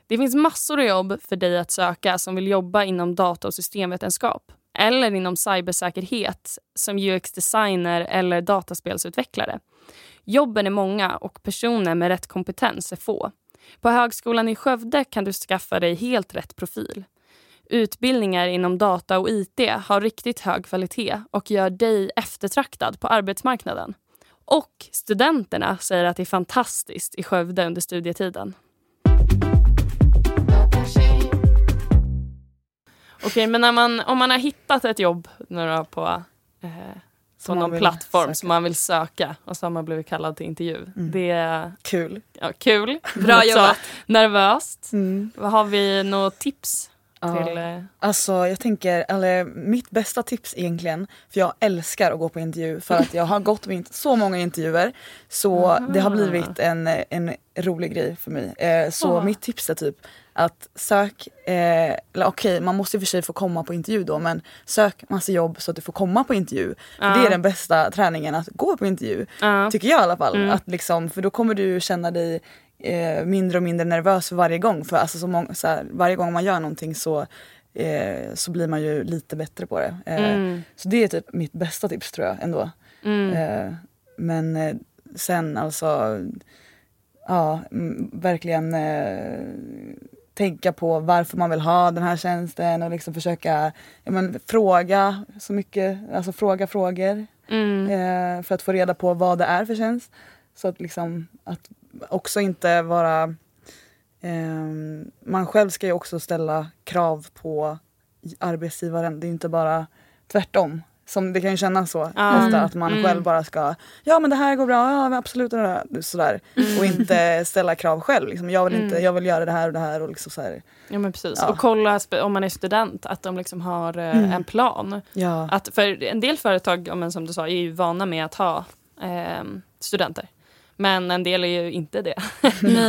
Det finns massor av jobb för dig att söka som vill jobba inom data och systemvetenskap eller inom cybersäkerhet som UX-designer eller dataspelsutvecklare. Jobben är många och personer med rätt kompetens är få. På Högskolan i Skövde kan du skaffa dig helt rätt profil. Utbildningar inom data och IT har riktigt hög kvalitet och gör dig eftertraktad på arbetsmarknaden. Och studenterna säger att det är fantastiskt i Skövde under studietiden. Okej, men när man, om man har hittat ett jobb då på, eh, på någon plattform söka. som man vill söka och så har man blivit kallad till intervju. Mm. Det är Kul. ja, kul. Bra jobbat. Nervöst. Mm. Har vi några tips. Till... Eh, Alltså jag tänker, eller mitt bästa tips egentligen, för jag älskar att gå på intervju för att jag har gått på så många intervjuer så det har blivit en, en rolig grej för mig. Eh, så Ah. mitt tips är typ att sök, eh, eller okej man måste i och för sig få komma på intervju då men sök massa jobb så att du får komma på intervju. För Ja. Det är den bästa träningen att gå på intervju. ja. Tycker jag i alla fall. Mm. Att liksom, för då kommer du känna dig eh, mindre och mindre nervös för varje gång. För alltså så många, så här, varje gång man gör någonting så, eh, så blir man ju lite bättre på det. Eh, Mm. Så det är typ mitt bästa tips tror jag ändå. Mm. Eh, men eh, sen alltså, ja verkligen tänka på varför man vill ha den här tjänsten och liksom försöka ja, men, fråga så mycket, alltså fråga frågor Mm. eh, för att få reda på vad det är för tjänst. Så att liksom att också inte vara ehm, man själv ska ju också ställa krav på arbetsgivaren. Det är inte bara tvärtom. Som det kan ju kännas så Ja. ofta att man Mm. själv bara ska ja men det här går bra, ja absolut sådär. Och inte ställa krav själv. Liksom, jag, vill inte, Mm. jag vill göra det här och det här och liksom så här. Ja men precis. Ja. Och kolla om man är student att de liksom har eh, Mm. en plan. Ja. Att för en del företag, som du sa, är ju vana med att ha ehm, studenter. Men en del är ju inte det.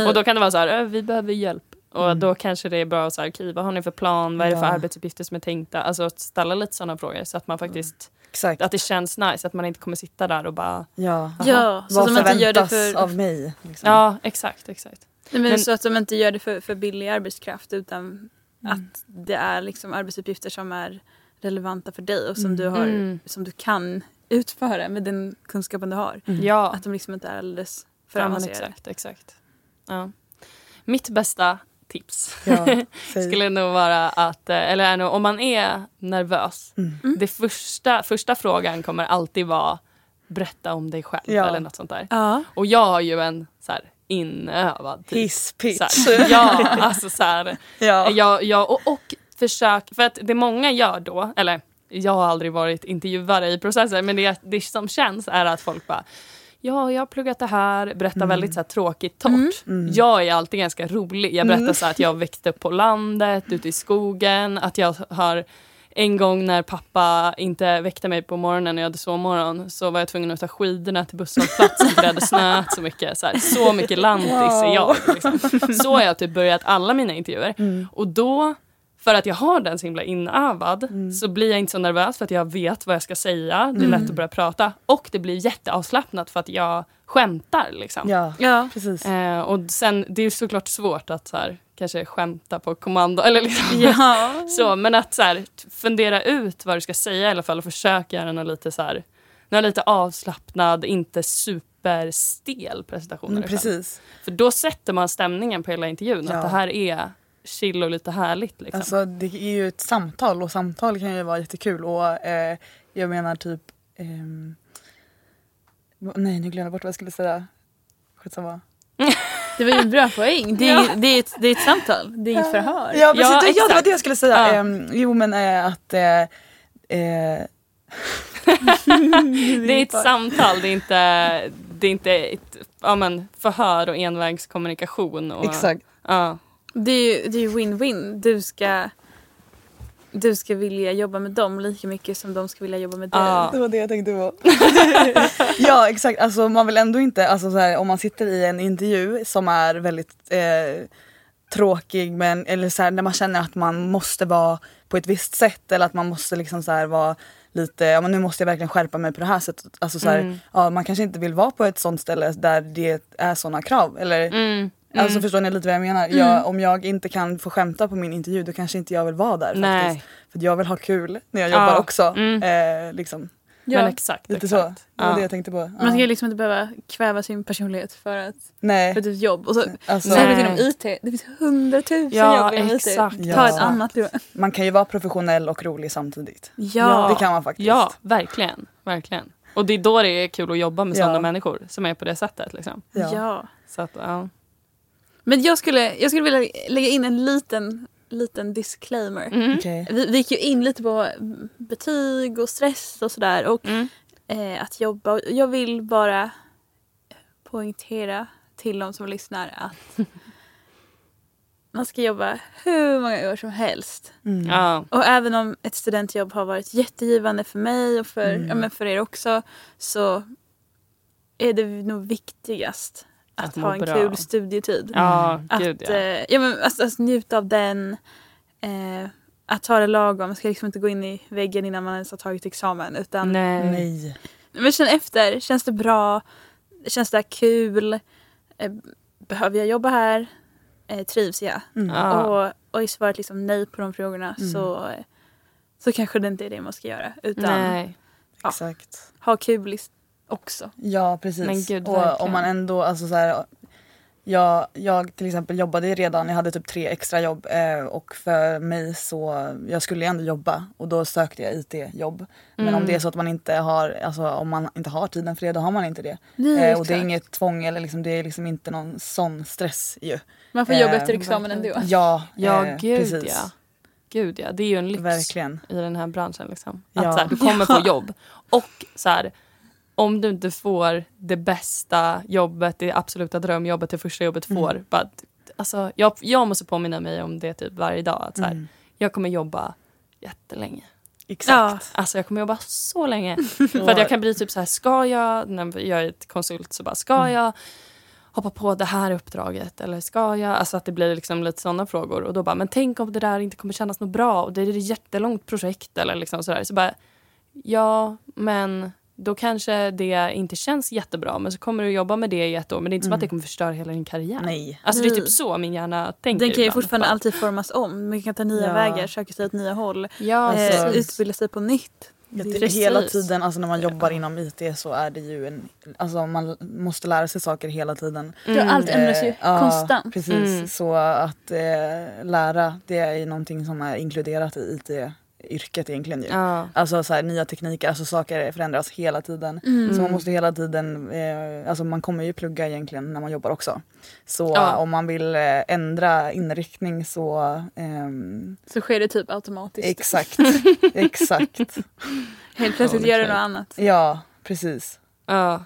Och då kan det vara så här, "Ö, vi behöver hjälp. Och Mm. då kanske det är bra att säga, okej vad har ni för plan? Vad är det för Ja. arbetsuppgifter som är tänkta? Alltså att ställa lite sådana frågor så att man faktiskt, Exakt. att det känns nice. Att man inte kommer sitta där och bara, Ja. Ja, så Vad att de inte gör det förväntas för, av mig? Liksom. ja exakt, exakt. Nej, men Men- så att de inte gör det för, för billig arbetskraft utan Mm. att det är liksom arbetsuppgifter som är relevanta för dig och som, du, har, Mm. som du kan utföra med den kunskapen du har. Mm. Ja. Att de liksom inte är alldeles för Ja, avancerade. exakt, exakt. Ja. Mitt bästa tips Ja, skulle nog vara att, eh, eller är nog, om man är nervös, Mm. det första, första frågan kommer alltid vara berätta om dig själv Ja. eller något sånt där. Ja. Och jag har ju en så här inövad typ. Hisspitch. Ja, alltså så här, ja. jag, jag, och, och försök, för att det många gör då, eller jag har aldrig varit intervjuare i processen men det, det som känns är att folk bara ja, jag har pluggat det här, berättar Mm. väldigt så här, tråkigt, torrt. Mm. Mm. Jag är alltid ganska rolig. Jag berättar Mm. så här, att jag växte upp på landet, ute i skogen, att jag har en gång när pappa inte väckte mig på morgonen när jag hade sovmorgon så var jag tvungen att ta skidorna till busshållplatsen för det hade snöat så mycket. Så, här, så mycket lantis är jag. Liksom. Så har jag typ börjat alla mina intervjuer. Mm. Och då, för att jag har den så himla inövad, Mm. så blir jag inte så nervös för att jag vet vad jag ska säga. Det är lätt att börja prata. Och det blir jätteavslappnat för att jag skämtar. Liksom. Ja, Ja. precis. Eh, och sen, det är såklart svårt att så här, kanske skämta på kommando. Eller liksom, Ja. så, men att så här, fundera ut vad du ska säga i alla fall och försöka göra något lite, så här, något lite avslappnad, inte superstel presentation. Mm, precis. För då sätter man stämningen på hela intervjun. Ja. Att det här är chill och lite härligt. Liksom. Alltså det är ju ett samtal och samtal kan ju vara jättekul och eh, jag menar typ ehm, Nej nu glömde jag bort vad jag skulle säga. Skitsamma. Det var ju en bra poäng. Det är, Ja. det är, ett, det är ett samtal, det är inget förhör. Ja, precis, Ja, ja, det var det jag skulle säga. Ja. Ehm, jo men eh, att eh, eh, det är ett samtal, det är inte, det är inte ett ja, men, förhör och envägskommunikation. Och, exakt. Ja. Det är ju win-win. Du ska, du ska vilja jobba med dem lika mycket som de ska vilja jobba med dig. Ja. Det var det jag tänkte på. ja exakt, alltså man vill ändå inte, alltså, så här, om man sitter i en intervju som är väldigt eh, tråkig men, eller så här, när man känner att man måste vara på ett visst sätt eller att man måste liksom så här, vara lite, ja men nu måste jag verkligen skärpa mig på det här sättet. Alltså, så här, Mm. ja, man kanske inte vill vara på ett sånt ställe där det är såna krav. Eller, Mm. Alltså Mm. förstår ni lite vad jag menar? Jag, om jag inte kan få skämta på min intervju då kanske inte jag vill vara där Nej. faktiskt. För jag vill ha kul när jag Ja. jobbar också. Mm. Eh, liksom. Ja. Men exakt. Lite exakt. så. Det var Ja. det jag tänkte på. Ja. Man ska liksom inte behöva kväva sin personlighet för, att, Nej. för ett jobb. Och så, Alltså, särskilt inom IT. Det finns hundratusen Ja, jobb inom IT. exakt. Ta Ja. ett annat man kan ju vara professionell och rolig samtidigt. Ja. Det kan man faktiskt. Ja, verkligen. verkligen. Och det är då det är kul att jobba med Ja. sådana människor som är på det sättet. Liksom. Ja. ja. Så att, ja. Men jag skulle, jag skulle vilja lägga in en liten, liten disclaimer. Mm. Okej. Vi, vi gick ju in lite på betyg och stress och sådär. Och Mm. eh, att jobba. Jag vill bara poängtera till de som lyssnar att man ska jobba hur många år som helst. Mm. Ja. Och även om ett studentjobb har varit jättegivande för mig och för, Mm. ja, men för er också så är det nog viktigast att, Att ha en bra. kul studietid. Ja, Att, gud ja. eh, ja, men, alltså, alltså, njuta av den. Eh, att ta det lagom. Man ska liksom inte gå in i väggen innan man ens har tagit examen. Utan Nej. Nej. men känn efter. Känns det bra? Känns det här kul? Eh, behöver jag jobba här? Eh, trivs jag? Mm. Och, och är svaret liksom nej på de frågorna Mm. så, så kanske det inte är det man ska göra. Utan Nej. Ja. Exakt. ha kul också. Ja precis. Men gud, och verkligen. om man ändå, alltså så här, jag, jag till exempel jobbade redan, jag hade typ tre extra jobb eh, och för mig så, jag skulle ändå jobba och då sökte jag IT-jobb. Men om Mm. det är så att man inte har, alltså om man inte har tiden för det, då har man inte det. Nej, Eh, och det är inget tvång eller liksom, det är liksom inte någon sån stress ju. Man får jobba eh, efter examen ändå. Ja, Ja, eh, gud precis. ja. Gud ja, det är ju en lyx Verkligen. i den här branschen. Liksom. Att Ja. så här, du kommer få jobb. Och så här, om du inte får det bästa jobbet, det absoluta drömjobbet, det första jobbet Mm. får. Att- alltså, jag, jag måste påminna mig om det typ varje dag. Att så här, Mm. Jag kommer jobba jättelänge. Exakt. Alltså jag kommer jobba så länge. För att jag kan bli typ så här, ska jag, när jag är ett konsult så bara, ska Mm. jag hoppa på det här uppdraget eller ska jag, alltså att det blir liksom lite sådana frågor och då bara, men tänk om det där inte kommer kännas något bra och det är ett jättelångt projekt eller liksom sådär. Så bara, ja men då kanske det inte känns jättebra men så kommer du jobba med det i ett år men det är inte som Mm. att det kommer förstöra hela din karriär. Nej. Alltså det är typ så min hjärna tänker Den kan ju ibland. fortfarande Bara, alltid formas om. Man kan ta nya Ja. vägar, söka sig åt nya håll. Ja, eh, utbilda sig på nytt. Precis. hela tiden, alltså när man jobbar inom IT så är det ju en, alltså man måste lära sig saker hela tiden. Ja, allt ändras ju Eh, ja, konstant. Precis, Mm. så att eh, lära det är ju någonting som är inkluderat i IT-yrket egentligen ju. Ja. Alltså så här, nya tekniker, alltså saker förändras hela tiden. Mm. Så man måste hela tiden, eh, alltså man kommer ju plugga egentligen när man jobbar också. Så Ja. om man vill eh, ändra inriktning så ehm, Så sker det typ automatiskt. exakt, exakt. Helt plötsligt Ja, gör du något annat. Ja, precis. Ja.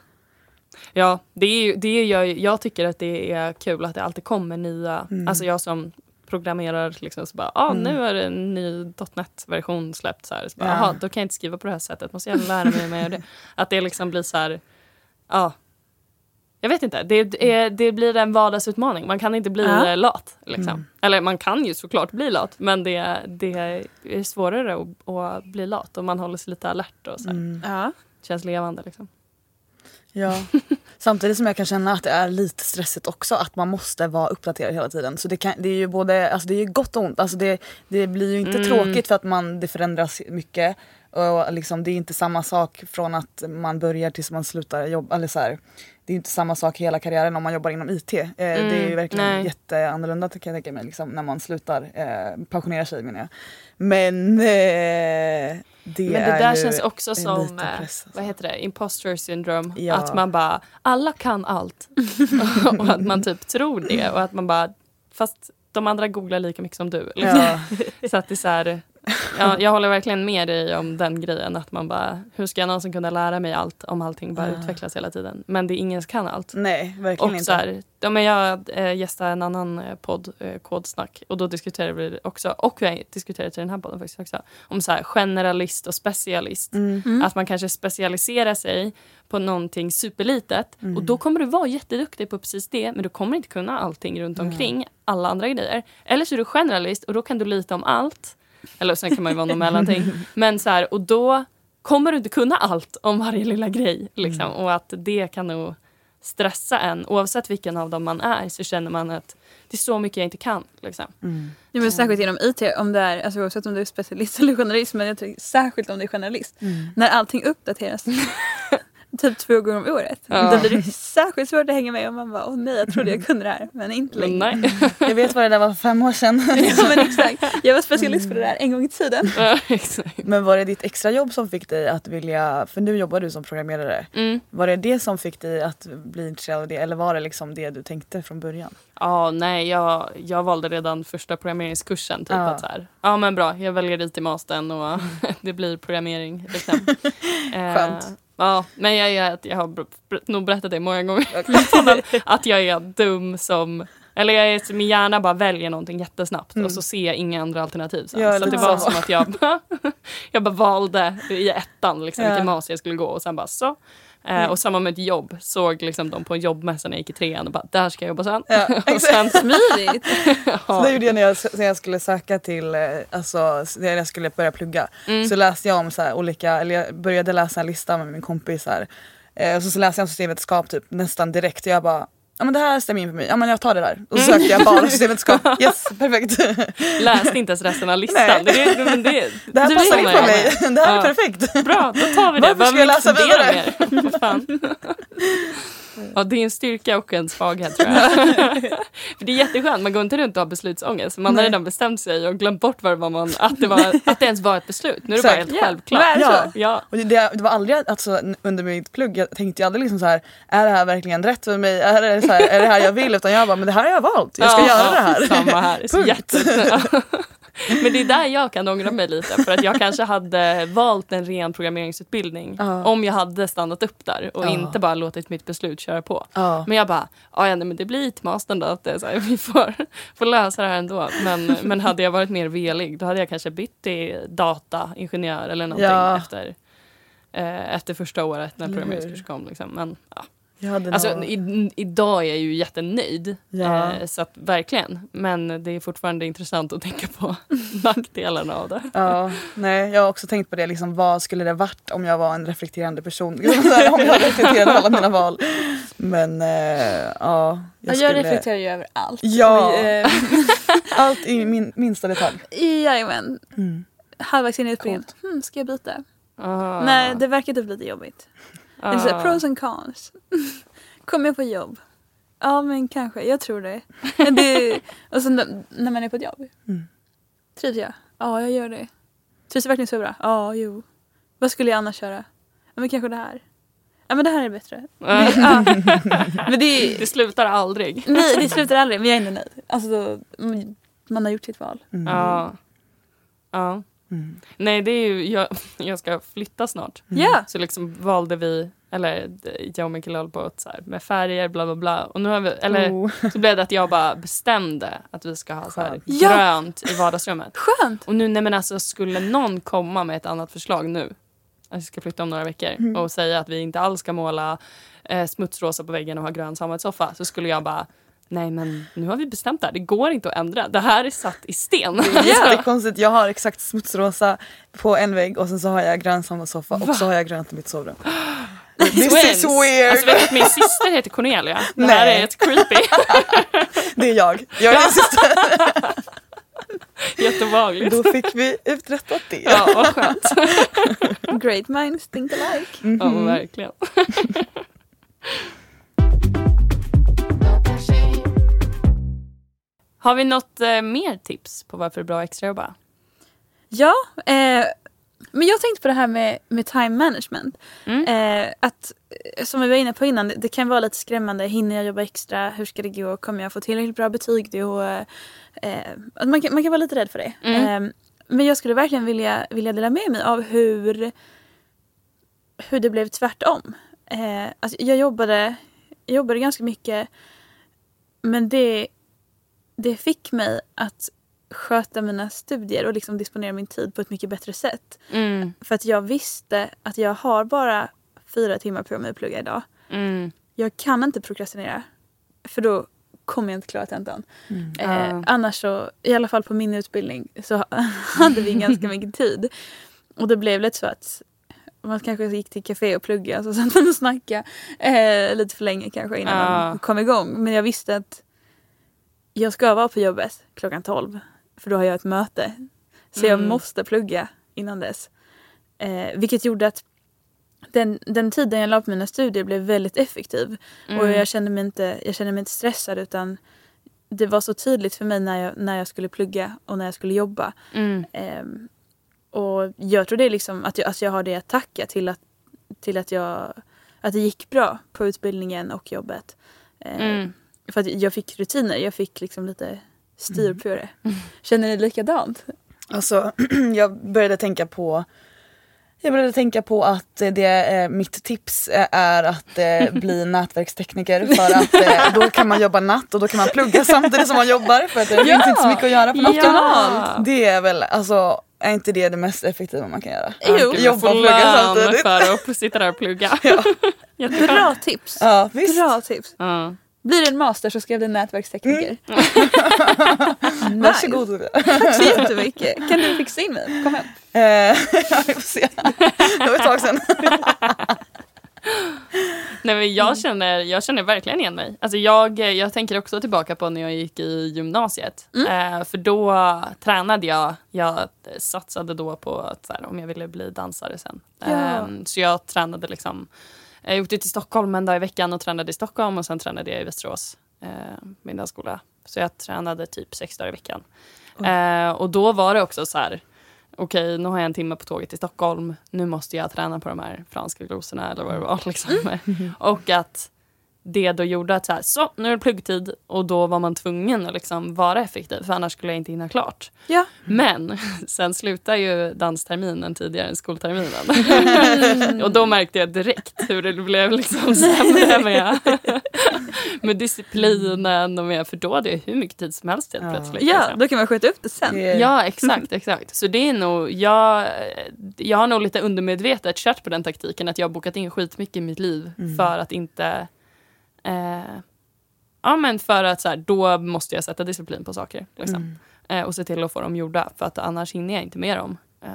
Ja, det är ju, det gör, ju- jag tycker att det är kul att det alltid kommer nya, Mm. alltså jag som programmerar liksom så bara, ah, Mm. nu är det en ny .NET-version släppt så här. Så bara, Ja. Då kan jag inte skriva på det här sättet, måste jag lära mig mer av det. Att det liksom blir så här, ja. Jag vet inte, det, är, det blir en vardagsutmaning. Man kan inte bli Ja. lat. Liksom. Mm. Eller man kan ju såklart bli lat, men det, det är svårare att, att bli lat och man håller sig lite alert och så här. Mm. Ja. känns levande. Liksom. Ja. Samtidigt som jag kan känna att det är lite stressigt också att man måste vara uppdaterad hela tiden. Så det, kan, det är ju både alltså det är gott och ont. Alltså det, det blir ju inte Mm. tråkigt för att man, det förändras mycket. Och liksom, det är inte samma sak från att man börjar tills man slutar jobba. Eller så här, det är inte samma sak hela karriären om man jobbar inom IT. Eh, det är Mm, verkligen nej. jätteannorlunda kan jag tänka mig liksom, när man slutar eh, pensionera sig menar jag. Men eh, det, Men det är där känns också som, eh, press, alltså. vad heter det, imposter syndrome. Ja. Att man bara, alla kan allt. och att man typ tror det och att man bara, fast de andra googlar lika mycket som du. Liksom. Ja. Så att det är så här, ja, jag håller verkligen med dig om den grejen. Att man bara, hur ska jag någonsin kunna lära mig allt om allting bara Ja. utvecklas hela tiden. Men det är ingen som kan allt. Nej, verkligen Och inte. så här, ja, men jag äh, gästade en annan eh, podd, eh, Kodsnack, och då diskuterade vi också, och vi har diskuterat i den här podden faktiskt också, om så här, generalist och specialist. Mm. Mm. Att man kanske specialiserar sig på någonting superlitet Mm. och då kommer du vara jätteduktig på precis det men du kommer inte kunna allting runt omkring, alla andra grejer. Eller så är du generalist och då kan du lite om allt. Eller sen kan man ju vara något mellanting. Men så här, och då kommer du inte kunna allt om varje lilla grej. Liksom. Mm. Och att det kan nog stressa en. Oavsett vilken av dem man är så känner man att det är så mycket jag inte kan. Liksom. Mm. Ja, men särskilt inom IT, om det är, alltså, oavsett om du är specialist eller journalist, men jag tycker, särskilt om du är journalist. Mm. När allting uppdateras typ två gånger om året. Ja. Då blir det särskilt svårt att hänga med och man bara åh nej jag trodde jag kunde det här men inte längre. nej. Jag vet vad det där var för fem år sedan. ja, men exakt. Jag var specialist på det där en gång i tiden. Ja, exakt. Men var det ditt extrajobb som fick dig att vilja, för nu jobbar du som programmerare. Mm. Var det det som fick dig att bli intresserad av det eller var det liksom det du tänkte från början? Ja, nej, jag, jag valde redan första programmeringskursen. Typ, Ja. att så här, ja, men bra, jag väljer IT-mastern och det blir programmering. Liksom. Eh, Skönt. Ja, men jag, jag, jag har nog berättat det många gånger att jag är dum som eller jag är, min hjärna bara väljer någonting jättesnabbt och så ser jag inga andra alternativ. Sen. Ja, så det var så. som att jag, jag bara valde i ettan liksom, Ja. vilken master jag skulle gå och sen bara så. Eh, och samma med ett jobb, såg liksom dem på en jobbmässa när jag gick i trean och bara där ska jag jobba sen. Ja, och sen Smidigt. Så det gjorde jag när jag, när jag skulle söka till, eh, alltså när jag skulle börja plugga. Så läste jag om så olika, eller jag började läsa en lista med min kompis här. Eh, och så, så läste jag om systemvetenskap typ nästan direkt och jag bara Ja men det här stämmer in för mig, ja men jag tar det där. Och så sökte jag bara systemvetenskap, yes perfekt. läste inte ens resten av listan. Nej. Det, det, men det, Det här passar in på mig, det här är Ja. perfekt. Bra, då tar vi det. Varför ska jag läsa vidare? mer. För fan. Ja, det är en styrka och en svaghet tror jag. För det är jätteskönt, man går inte runt och har beslutsångest. Man har Nej. redan bestämt sig och glömt bort vad man, att, det var, att det ens var ett beslut. Nu är det bara Exakt. helt Ja, självklart. Ja. Ja. Och det, det var aldrig, alltså, under mitt plugg, jag tänkte ju aldrig liksom så här, är det här verkligen rätt för mig? Är det, så här, är det här jag vill? Utan jag bara, men det här har jag valt, jag ska Ja, göra ja, det här. Samma här. Punkt. jätte... Men det är där jag kan ångra mig lite för att jag kanske hade valt en ren programmeringsutbildning Ja. om jag hade stannat upp där och Ja. inte bara låtit mitt beslut köra på. Ja. Men jag bara, "Ja, nej, men det blir till mastern då, att det så här, vi får, får lösa det här ändå. Men, men hade jag varit mer velig då hade jag kanske bytt till dataingenjör eller någonting efter, eh, efter första året när Eller hur? programmeringskurs kom. Liksom. Men, ja. Jag hade Alltså, i, idag är jag ju jättenöjd. Ja. Eh, så att, verkligen. Men det är fortfarande intressant att tänka på nackdelarna av det. Ja, nej, jag har också tänkt på det, liksom, vad skulle det varit om jag var en reflekterande person? Om jag reflekterade alla mina val. Men eh, ja, Jag, jag jag skulle... reflekterar ju över allt. Ja. Och, eh, Allt i min minsta detalj. Jajamän. Mm. Halvvägs in i utbildningen, hmm, ska jag byta? Ah, Nej, det verkar typ lite jobbigt. Ah. Så här, pros and cons. Kommer jag få jobb? Ja, men kanske. Jag tror det. Men det och sen när- när man är på ett jobb. Mm. Trivs jag? Ja, jag gör det. Trivs jag verkligen så bra? Ja, jo. Vad skulle jag annars göra? Ja, men kanske det här. Ja, men det här är bättre. Det, ja. Men det, Det slutar aldrig. nej, det slutar aldrig, men jag är ändå nöjd. Alltså, då, man har gjort sitt val. Mm. Ja. ja. Mm. Nej, det är ju, jag, jag ska flytta snart. Ja! Så liksom valde vi Eller jag och Mikael höll på att så här, med färger, bla bla bla. Och nu har vi, eller Oh. så blev det att jag bara bestämde att vi ska ha så här Skönt. Ja. grönt i vardagsrummet. Skönt! Och nu, nej men alltså skulle någon komma med ett annat förslag nu, att vi ska flytta om några veckor Mm. och säga att vi inte alls ska måla eh, smutsrosa på väggen och ha grön sammetssoffa så skulle jag bara Nej men nu har vi bestämt det här, det går inte att ändra. Det här är satt i sten. Det är jättekonstigt. Jag har exakt smutsrosa på en vägg och sen så har jag grön soffa och så har jag grönt i mitt sovrum. This Twins. is weird! Alltså vet du att min syster heter Cornelia? Det här Nej. är ett creepy. Det är jag. Jag är din syster. Jätteobehagligt. Då fick vi uträttat det. Ja, vad skönt. Great minds think alike. Mhm. Ja, verkligen. Har vi något eh, mer tips på varför det är bra att extrajobba? Ja, eh, men jag tänkte på det här med, med time management. Mm. Eh, att, eh, som vi var inne på innan, det, kan vara lite skrämmande. Hinner jag jobba extra? Hur ska det gå? Kommer jag få tillräckligt bra betyg då? Eh, man, kan, man kan vara lite rädd för det. Mm. Eh, men jag skulle verkligen vilja, vilja dela med mig av hur, hur det blev tvärtom. Eh, alltså jag, jobbade, jag jobbade ganska mycket men det, det fick mig att sköta mina studier och liksom disponera min tid på ett mycket bättre sätt. Mm, För att jag visste att jag har bara fyra timmar på mig att plugga idag. mm, Jag kan inte prokrastinera. För då kommer jag inte klara tentan. Eh, Ja. annars så, i alla fall på min utbildning, så hade vi ganska mycket tid. Och det blev lite så att man kanske gick till café och plugga så satt man och snackade eh, lite för länge kanske innan Ja. man kom igång. Men jag visste att jag ska vara på jobbet klockan 12 för då har jag ett möte. Så jag Mm. måste plugga innan dess. Eh, vilket gjorde att den, den tiden jag la på mina studier blev väldigt effektiv. mm. Och jag kände, mig inte, jag kände mig inte stressad utan det var så tydligt för mig när jag, när jag skulle plugga och när jag skulle jobba. Mm, Ehm, och jag tror det är liksom att jag, alltså jag har det att tacka till att, till att, jag, att det gick bra på utbildningen och jobbet. Mm. För att jag fick rutiner, jag fick liksom lite styr på det. Känner ni likadant? Alltså, jag började tänka på jag började tänka på att det, eh, mitt tips eh, är att eh, bli nätverkstekniker för att eh, då kan man jobba natt och då kan man plugga samtidigt som man jobbar för att det Ja! finns inte så mycket att göra på natten. Ja. Det är väl, alltså, är inte det det mest effektiva man kan göra? Jo. Jobba och plugga samtidigt. för att sitta där och plugga. Ja. Bra tips! Ja, visst. Bra tips! Ja. Blir det en master så ska jag bli nätverkstekniker. Mm. Varsågod Olivia. Tack så jättemycket. Kan du fixa in mig? Kom hem. Eh, ja, vi får se. Det var ett tag sedan. Nej, men jag, känner, jag känner verkligen igen mig. Alltså jag, jag tänker också tillbaka på när jag gick i gymnasiet. Eh, för då tränade jag. Jag satsade då på att, så här, om jag ville bli dansare sen. Ja. Eh, så jag tränade liksom. Jag åkte till Stockholm en dag i veckan och tränade i Stockholm och sen tränade jag i Västerås. Eh, min dansskola. Så jag tränade typ sex dagar i veckan. Eh, och då var det också så här. Okej, nu har jag en timme på tåget till Stockholm. Nu måste jag träna på de här franska glosorna eller vad det var. Liksom. Och att det då gjorde att så, här, så nu är det pluggtid och då var man tvungen att liksom vara effektiv för annars skulle jag inte hinna klart. Ja. Men sen slutar ju dansterminen tidigare än skolterminen. och då märkte jag direkt hur det blev liksom sämre med, med disciplinen och med, för då hade jag hur mycket tid som helst helt Ja. plötsligt. ja, liksom. då kan man skjuta upp det sen. Är- Ja, exakt, exakt. Så det är nog, jag, jag har nog lite undermedvetet kört på den taktiken att jag har bokat in skitmycket i mitt liv för att inte eh, Ja men för att så här, då måste jag sätta disciplin på saker. Liksom. Eh, och se till att få dem gjorda för att annars hinner jag inte med dem. Eh,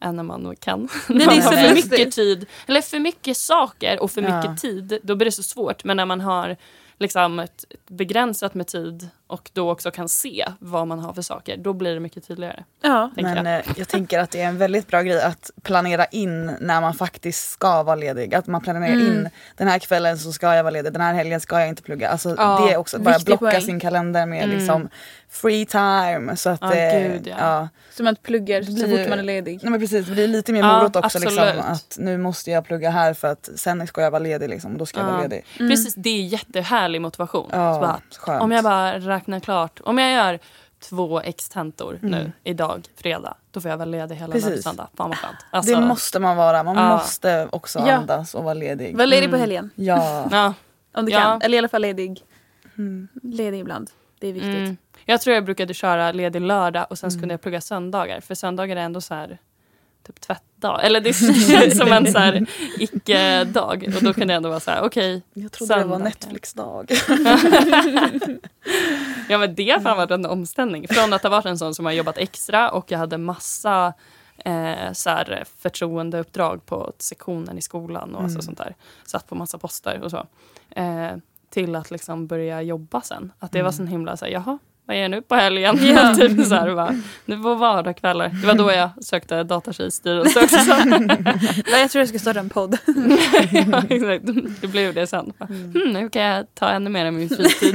än när man kan. När är man har för mycket tid, eller för mycket saker och för Ja. mycket tid, då blir det så svårt. Men när man har liksom ett ett begränsat med tid och då också kan se vad man har för saker, då blir det mycket tydligare. Ja. Men jag. jag. jag tänker att det är en väldigt bra grej att planera in när man faktiskt ska vara ledig. Att man planerar Mm. in den här kvällen så ska jag vara ledig, den här helgen ska jag inte plugga. Alltså Ja, det är också bara blocka poäng. sin kalender med Mm. liksom free time. Så att Ja, eh, gud, ja. ja. Som att pluggar Det så blir- fort man är ledig. Nej, men precis, det blir lite mer Ja, morot också. Liksom, att nu måste jag plugga här för att sen ska jag vara ledig liksom, och då ska jag Ja. vara ledig. Mm. Precis, det är jättehärlig motivation. Ja, Så bara, skönt. om jag bara räknar klart, om jag gör två extentor nu idag, fredag. Då får jag vara ledig hela Precis. lördag söndag. Fan vad skönt. Alltså, Det måste man vara. Man Ja. måste också Ja. andas och vara ledig. Var ledig på helgen Ja. Ja, om du Ja. kan. Eller i alla fall ledig. Ledig ibland. Det är viktigt. mm. Jag tror jag brukade köra ledig lördag och sen så kunde jag plugga söndagar. För söndagar är ändå så här typ tvättdag. Eller det känns som en så icke-dag. Och då kunde jag ändå vara så här, okej. Jag trodde det var Söndag. Netflix-dag. Ja men det har fan varit en omställning. Från att ha varit en sån som har jobbat extra och jag hade massa eh, så här, förtroendeuppdrag på sektionen i skolan och alltså sånt där. Satt på massa poster och så. Eh, till att liksom börja jobba sen. Att det var så himla så här, jaha, vad är jag nu på helgen? Ja. typ så här, bara, nu på vardagskvällar. Det var då jag sökte datatjejstyrelse också. Ja, Jag tror jag ska starta en podd. ja, exakt. Det blev det sen. Bara, Hmm, nu kan jag ta ännu mer av min fritid.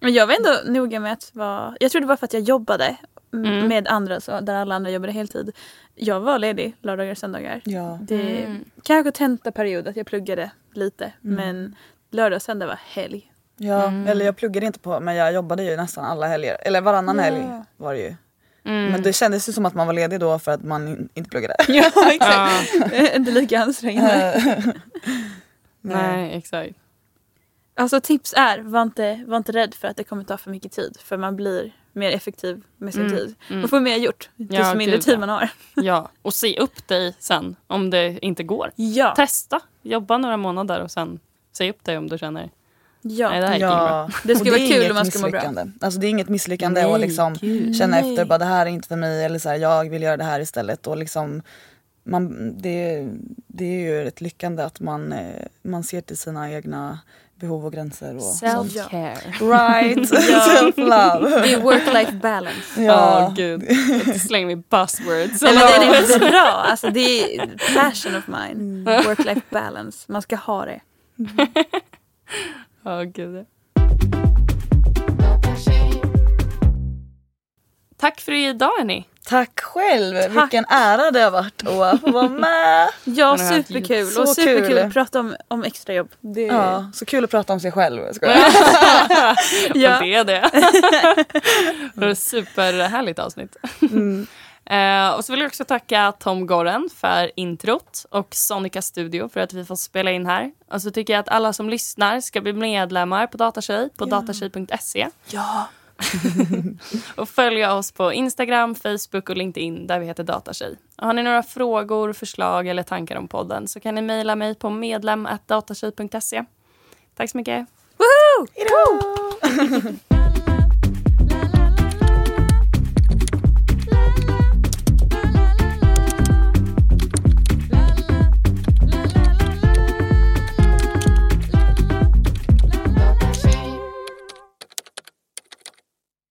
Men jag var ändå noga med att vara... Jag tror det var för att jag jobbade Mm. med andra, så, där alla andra jobbade heltid. Jag var ledig lördagar och söndagar. Ja. Det, Mm. Kanske tentaperiod att jag pluggade lite. Men lördag och söndag var helg. Ja, Mm. eller jag pluggade inte på men jag jobbade ju nästan alla helger. Eller varannan Ja. helg var det ju. Mm. Men det kändes ju som att man var ledig då för att man in, inte pluggade. Ja, Ja, Inte lika ansträngande. nej, exakt. Alltså tips är, var inte, var inte rädd för att det kommer ta för mycket tid. För man blir mer effektiv med sin Mm, tid. mm. Man får mer gjort, desto mindre gud, tid ja. man har. Ja, och se upp dig sen om det inte går. Ja. Testa, jobba några månader och sen se upp dig om du känner ja. nej det här. Ja. Det ska Och vara är kul inget om man ska må bra. misslyckande. Alltså det är inget misslyckande Nej, att liksom gud. känna Nej. efter bara det här är inte för mig eller så här, jag vill göra det här istället och liksom man, det, det är ju ett lyckande att man, eh, man ser till sina egna behov och gränser och. Self-care. Right, self-love. Det är work-life balance. Ja, Ja. gud. Släng med buzzwords. Nej, men den är inte bra. Alltså, det är passion of mine. Work-life balance. Man ska ha det. Ja, gud. Tack för idag hörni. Tack själv, vilken ära det har varit att få vara med. Ja, superkul. så Och superkul kul. att prata om, om extrajobb. Det, Ja, så kul att prata om sig själv. Jag skojar. Ja. Och det är det. det var ett superhärligt avsnitt. Mm. Eh, och så vill jag också tacka Tom Gorren för introt och Sonica Studio för att vi får spela in här. Och så tycker jag att alla som lyssnar ska bli medlemmar på Datatjej på datatjej.se. Ja. Och följa oss på Instagram, Facebook och LinkedIn där vi heter Datatjej. Och har ni några frågor, förslag eller tankar om podden så kan ni mejla mig på medlem.datatjej.se. Tack så mycket. Woohoo! Hejdå!